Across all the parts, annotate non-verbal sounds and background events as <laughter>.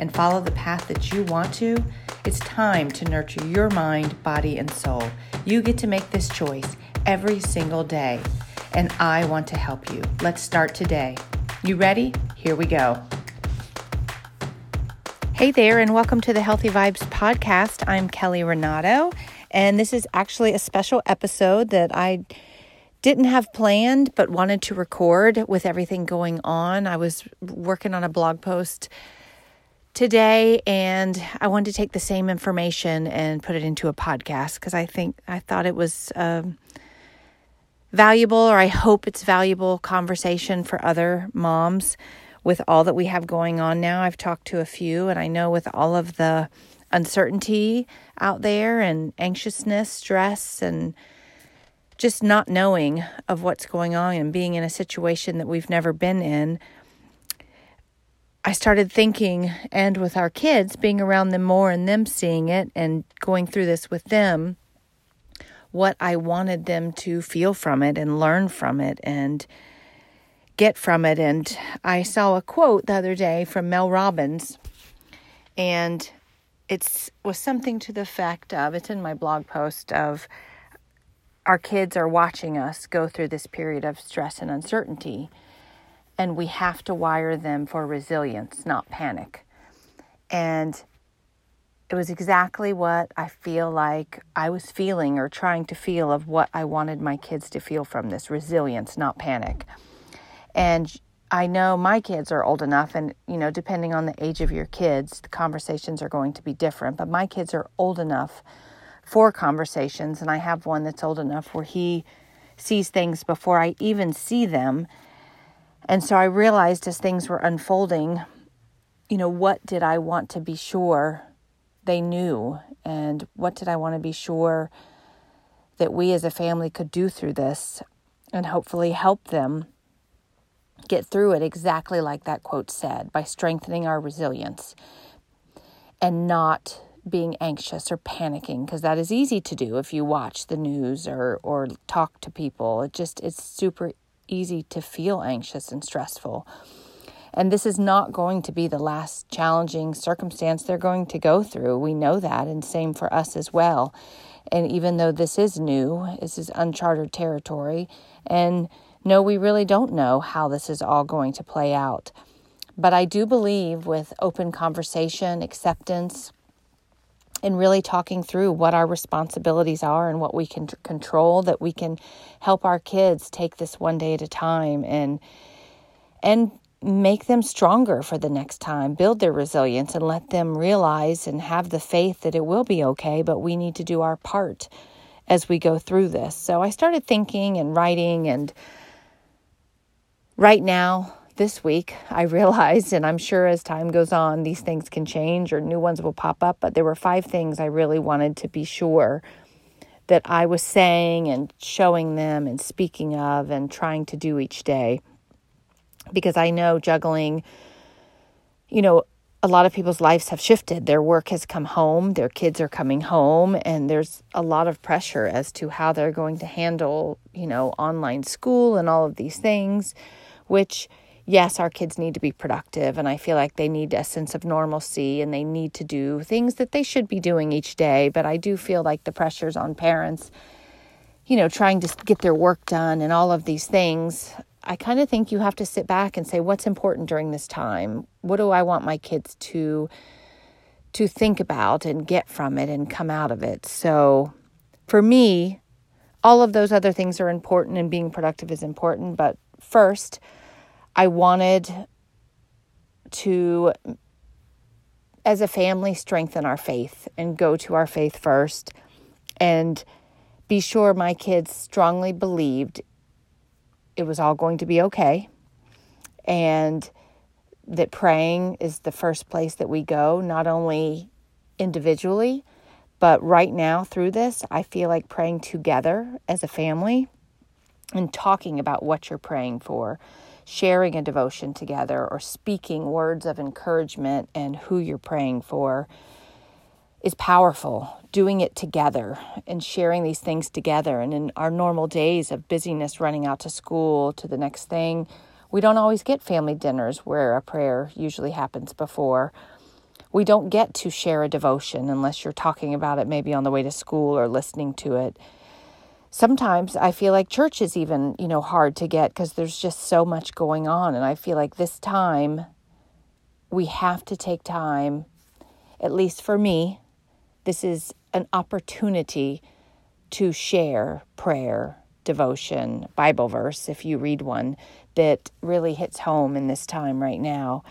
and follow the path that you want to, it's time to nurture your mind, body, and soul. You get to make this choice every single day, and I want to help you. Let's start today. You ready? Here we go. Hey there, and welcome to the Healthy Vibes podcast. I'm Kelly Renato, and this is actually a special episode that I didn't have planned but wanted to record with everything going on. I was working on a blog post today and I wanted to take the same information and put it into a podcast because I think I thought it was um, valuable or I hope it's valuable conversation for other moms with all that we have going on now. I've talked to a few and I know with all of the uncertainty out there and anxiousness, stress and just not knowing of what's going on and being in a situation that we've never been in I started thinking, and with our kids, being around them more and them seeing it and going through this with them, what I wanted them to feel from it and learn from it and get from it. And I saw a quote the other day from Mel Robbins, and it was something to the effect of it's in my blog post of our kids are watching us go through this period of stress and uncertainty and we have to wire them for resilience, not panic. And it was exactly what I feel like I was feeling or trying to feel of what I wanted my kids to feel from this resilience, not panic. And I know my kids are old enough, and you know, depending on the age of your kids, the conversations are going to be different. But my kids are old enough for conversations, and I have one that's old enough where he sees things before I even see them and so I realized as things were unfolding, you know, what did I want to be sure they knew? And what did I want to be sure that we as a family could do through this and hopefully help them get through it exactly like that quote said by strengthening our resilience and not being anxious or panicking because that is easy to do if you watch the news or or talk to people it just it's super easy to feel anxious and stressful. And this is not going to be the last challenging circumstance they're going to go through. We know that, and same for us as well. And even though this is new, this is uncharted territory, and no, we really don't know how this is all going to play out. But I do believe with open conversation, acceptance, and really talking through what our responsibilities are and what we can control that we can help our kids take this one day at a time and and make them stronger for the next time build their resilience and let them realize and have the faith that it will be okay but we need to do our part as we go through this. So i started thinking and writing and right now this week, I realized, and I'm sure as time goes on, these things can change or new ones will pop up, but there were five things I really wanted to be sure that I was saying and showing them and speaking of and trying to do each day. Because I know juggling, you know, a lot of people's lives have shifted. Their work has come home, their kids are coming home, and there's a lot of pressure as to how they're going to handle, you know, online school and all of these things, which yes, our kids need to be productive, and I feel like they need a sense of normalcy and they need to do things that they should be doing each day. But I do feel like the pressures on parents, you know, trying to get their work done and all of these things. I kind of think you have to sit back and say, what's important during this time? What do I want my kids to to think about and get from it and come out of it? So for me, all of those other things are important and being productive is important. But first, I wanted to, as a family, strengthen our faith and go to our faith first. And be sure my kids strongly believed it was all going to be okay and that praying is the first place that we go, not only individually, but right now through this, I feel like praying together as a family and talking about what you're praying for, sharing a devotion together, or speaking words of encouragement and who you're praying for is powerful. Doing it together and sharing these things together. And in our normal days of busyness, running out to school, to the next thing, we don't always get family dinners where a prayer usually happens before. We don't get to share a devotion unless you're talking about it maybe on the way to school or listening to it. Sometimes I feel like church is even, you know, hard to get because there's just so much going on. And I feel like this time we have to take time, at least for me, this is an opportunity to share prayer, devotion, Bible verse, if you read one, that really hits home in this time right now.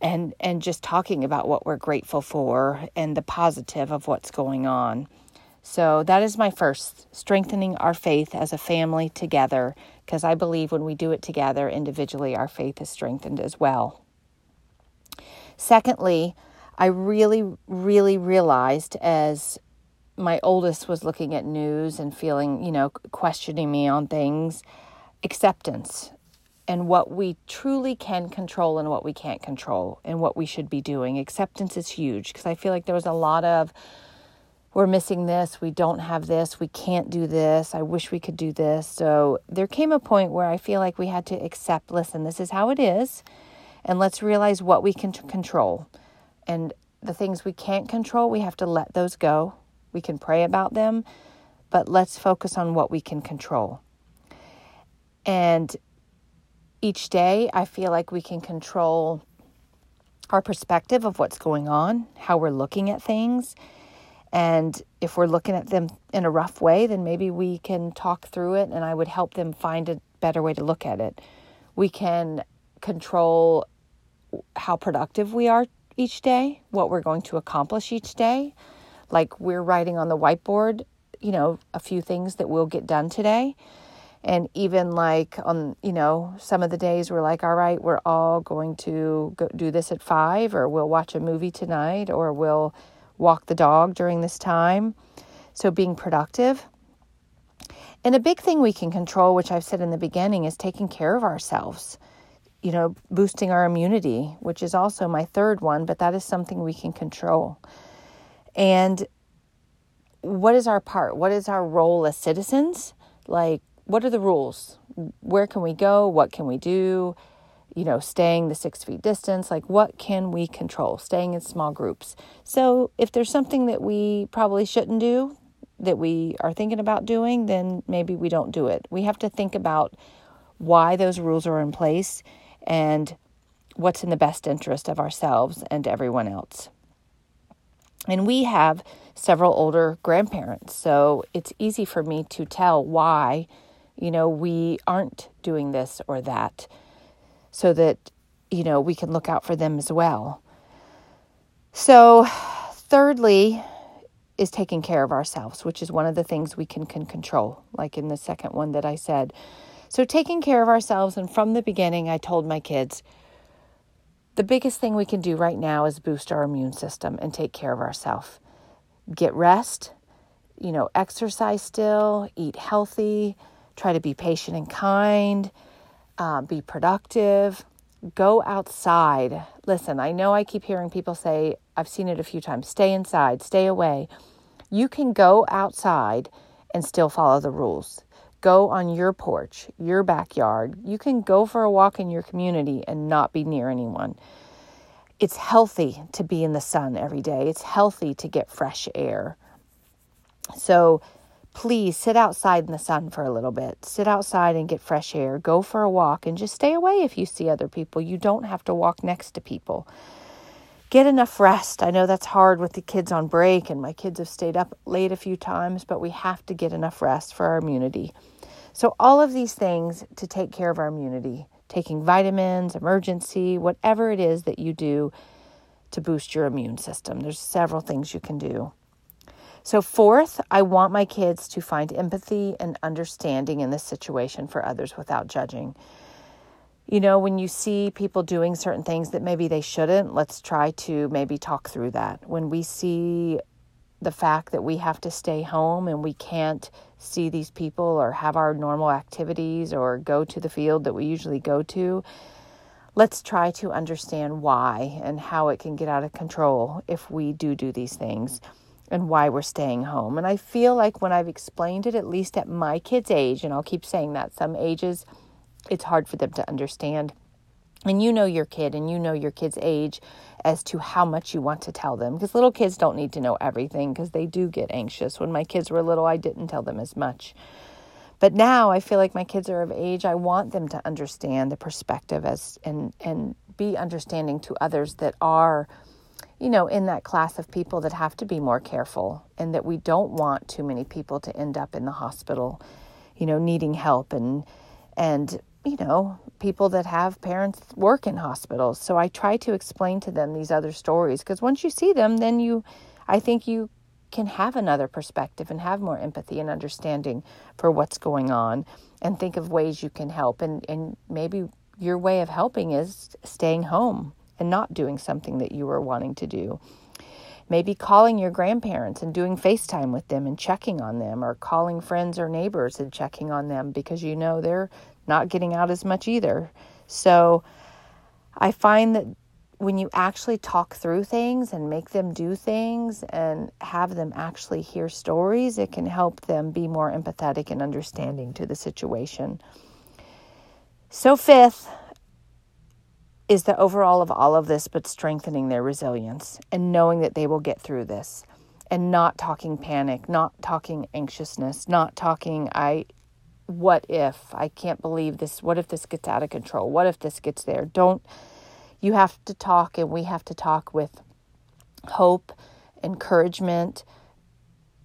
And, and just talking about what we're grateful for and the positive of what's going on. So, that is my first strengthening our faith as a family together, because I believe when we do it together individually, our faith is strengthened as well. Secondly, I really, really realized as my oldest was looking at news and feeling, you know, questioning me on things, acceptance and what we truly can control and what we can't control and what we should be doing. Acceptance is huge because I feel like there was a lot of we're missing this, we don't have this, we can't do this, I wish we could do this. So there came a point where I feel like we had to accept listen, this is how it is, and let's realize what we can control. And the things we can't control, we have to let those go. We can pray about them, but let's focus on what we can control. And each day, I feel like we can control our perspective of what's going on, how we're looking at things. And if we're looking at them in a rough way, then maybe we can talk through it and I would help them find a better way to look at it. We can control how productive we are each day, what we're going to accomplish each day. Like we're writing on the whiteboard, you know, a few things that we'll get done today. And even like on, you know, some of the days we're like, all right, we're all going to go do this at five, or we'll watch a movie tonight, or we'll walk the dog during this time. So being productive. And a big thing we can control, which I've said in the beginning, is taking care of ourselves you know, boosting our immunity, which is also my third one, but that is something we can control. And what is our part? What is our role as citizens? Like, what are the rules? Where can we go? What can we do? You know, staying the six feet distance, like what can we control? Staying in small groups. So, if there's something that we probably shouldn't do, that we are thinking about doing, then maybe we don't do it. We have to think about why those rules are in place and what's in the best interest of ourselves and everyone else. And we have several older grandparents, so it's easy for me to tell why, you know, we aren't doing this or that so that, you know, we can look out for them as well. So, thirdly, is taking care of ourselves, which is one of the things we can, can control, like in the second one that I said. So, taking care of ourselves, and from the beginning, I told my kids the biggest thing we can do right now is boost our immune system and take care of ourselves. Get rest, you know, exercise still, eat healthy, try to be patient and kind, uh, be productive, go outside. Listen, I know I keep hearing people say, I've seen it a few times stay inside, stay away. You can go outside and still follow the rules go on your porch, your backyard. You can go for a walk in your community and not be near anyone. It's healthy to be in the sun every day, it's healthy to get fresh air. So please sit outside in the sun for a little bit. Sit outside and get fresh air. Go for a walk and just stay away if you see other people. You don't have to walk next to people. get enough rest. I know that's hard with the kids on break, and my kids have stayed up late a few times, but we have to get enough rest for our immunity. So, all of these things to take care of our immunity, taking vitamins, Emergen-C, whatever it is that you do to boost your immune system. There's several things you can do. So, fourth, I want my kids to find empathy and understanding in this situation for others without judging. You know, when you see people doing certain things that maybe they shouldn't, let's try to maybe talk through that. When we see the fact that we have to stay home and we can't see these people or have our normal activities or go to the field that we usually go to, let's try to understand why and how it can get out of control if we do do these things and why we're staying home. And I feel like when I've explained it, at least at my kid's age, and I'll keep saying that, some ages it's hard for them to understand. And you know your kid and you know your kid's age as to how much you want to tell them. Because little kids don't need to know everything because they do get anxious. When my kids were little, I didn't tell them as much. But now I feel like my kids are of age. I want them to understand the perspective as and and be understanding to others that are you know, in that class of people that have to be more careful and that we don't want too many people to end up in the hospital, you know, needing help and and you know, people that have parents work in hospitals. So I try to explain to them these other stories because once you see them, then you I think you can have another perspective and have more empathy and understanding for what's going on and think of ways you can help and and maybe your way of helping is staying home and not doing something that you were wanting to do. Maybe calling your grandparents and doing FaceTime with them and checking on them, or calling friends or neighbors and checking on them because you know they're not getting out as much either. So I find that when you actually talk through things and make them do things and have them actually hear stories, it can help them be more empathetic and understanding to the situation. So, fifth, is the overall of all of this, but strengthening their resilience and knowing that they will get through this and not talking panic, not talking anxiousness, not talking, I, what if, I can't believe this, what if this gets out of control, what if this gets there. Don't, you have to talk and we have to talk with hope, encouragement,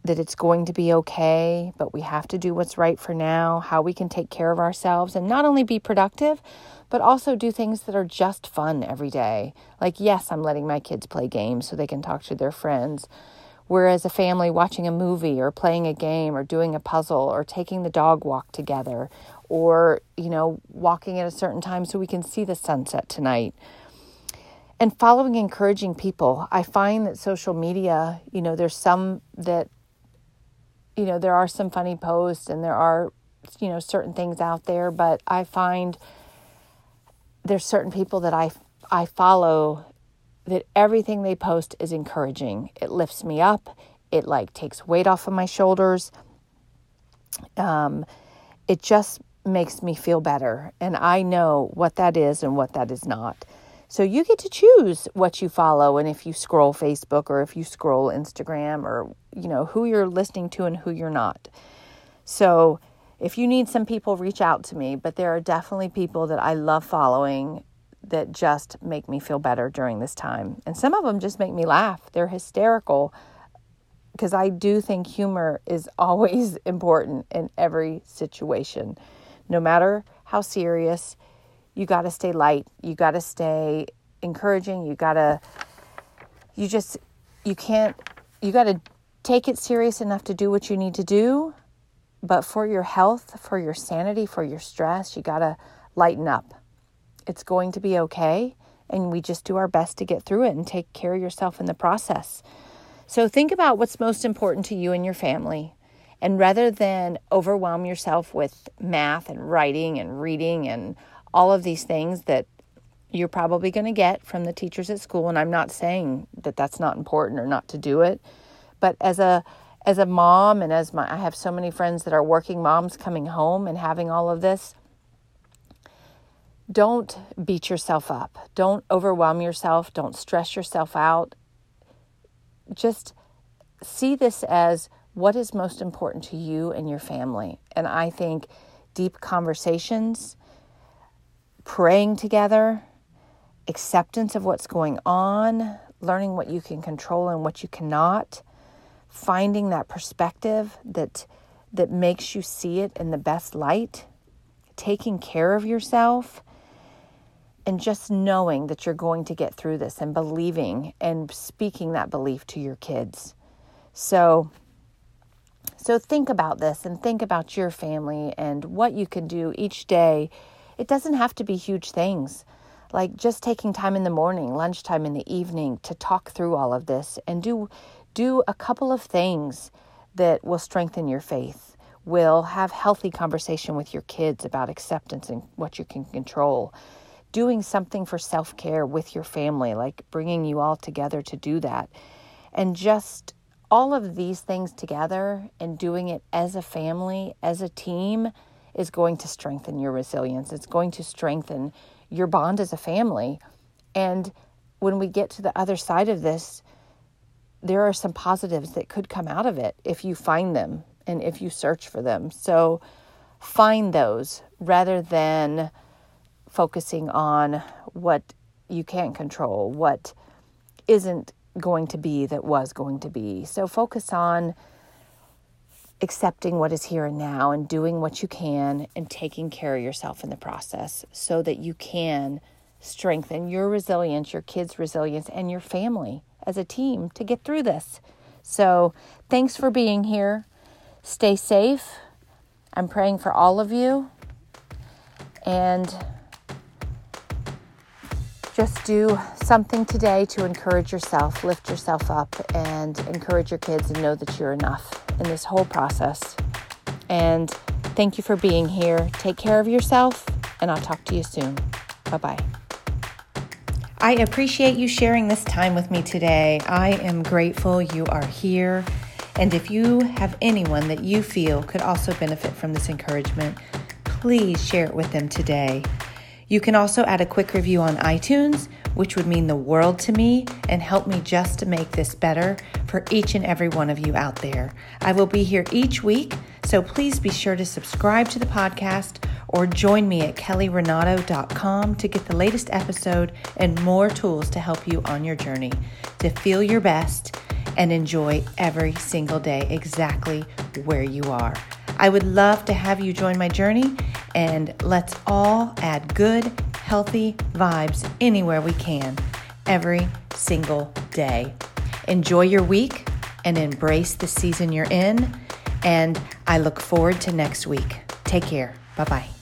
that it's going to be okay, but we have to do what's right for now, how we can take care of ourselves and not only be productive, but also do things that are just fun every day. Like, yes, I'm letting my kids play games so they can talk to their friends. Whereas a family watching a movie or playing a game or doing a puzzle or taking the dog walk together or, you know, walking at a certain time so we can see the sunset tonight. And following encouraging people. I find that social media, you know, there's some that, you know, there are some funny posts and there are, you know, certain things out there, but I find there's certain people that I I follow that everything they post is encouraging. It lifts me up. It like takes weight off of my shoulders. Um, it just makes me feel better, and I know what that is and what that is not. So you get to choose what you follow and if you scroll Facebook or if you scroll Instagram or you know who you're listening to and who you're not. So if you need some people, reach out to me. But there are definitely people that I love following that just make me feel better during this time. And some of them just make me laugh. They're hysterical because I do think humor is <laughs> always important in every situation. No matter how serious, you got to stay light. You got to stay encouraging. You got to, you just, you can't, you got to take it serious enough to do what you need to do but for your health, for your sanity, for your stress, you got to lighten up. It's going to be okay. And we just do our best to get through it and take care of yourself in the process. So think about what's most important to you and your family. And rather than overwhelm yourself with math and writing and reading and all of these things that you're probably going to get from the teachers at school, and I'm not saying that that's not important or not to do it, but as a as a mom and as my I have so many friends that are working moms coming home and having all of this don't beat yourself up. Don't overwhelm yourself. Don't stress yourself out. Just see this as what is most important to you and your family. And I think deep conversations, praying together, acceptance of what's going on, learning what you can control and what you cannot, finding that perspective that that makes you see it in the best light, taking care of yourself, and just knowing that you're going to get through this and believing and speaking that belief to your kids. So so think about this and think about your family and what you can do each day. It doesn't have to be huge things. Like just taking time in the morning, lunchtime in the evening to talk through all of this and do do a couple of things that will strengthen your faith. Will have healthy conversation with your kids about acceptance and what you can control doing something for self care with your family, like bringing you all together to do that. And just all of these things together and doing it as a family, as a team, is going to strengthen your resilience. It's going to strengthen your bond as a family. And when we get to the other side of this, there are some positives that could come out of it if you find them and if you search for them. So find those rather than focusing on what you can't control, what isn't going to be that was going to be. So focus on accepting what is here and now and doing what you can and taking care of yourself in the process so that you can strengthen your resilience, your kids' resilience, and your family as a team to get through this. So, thanks for being here. Stay safe. I'm praying for all of you. And just do something today to encourage yourself, lift yourself up, and encourage your kids and know that you're enough in this whole process. And thank you for being here. Take care of yourself, and I'll talk to you soon. Bye bye. I appreciate you sharing this time with me today. I am grateful you are here. And if you have anyone that you feel could also benefit from this encouragement, please share it with them today. You can also add a quick review on iTunes, which would mean the world to me and help me just to make this better for each and every one of you out there. I will be here each week, so please be sure to subscribe to the podcast or join me at kellyrenato.com to get the latest episode and more tools to help you on your journey to feel your best and enjoy every single day exactly where you are. I would love to have you join my journey and let's all add good, healthy vibes anywhere we can every single day. Enjoy your week and embrace the season you're in. And I look forward to next week. Take care. Bye bye.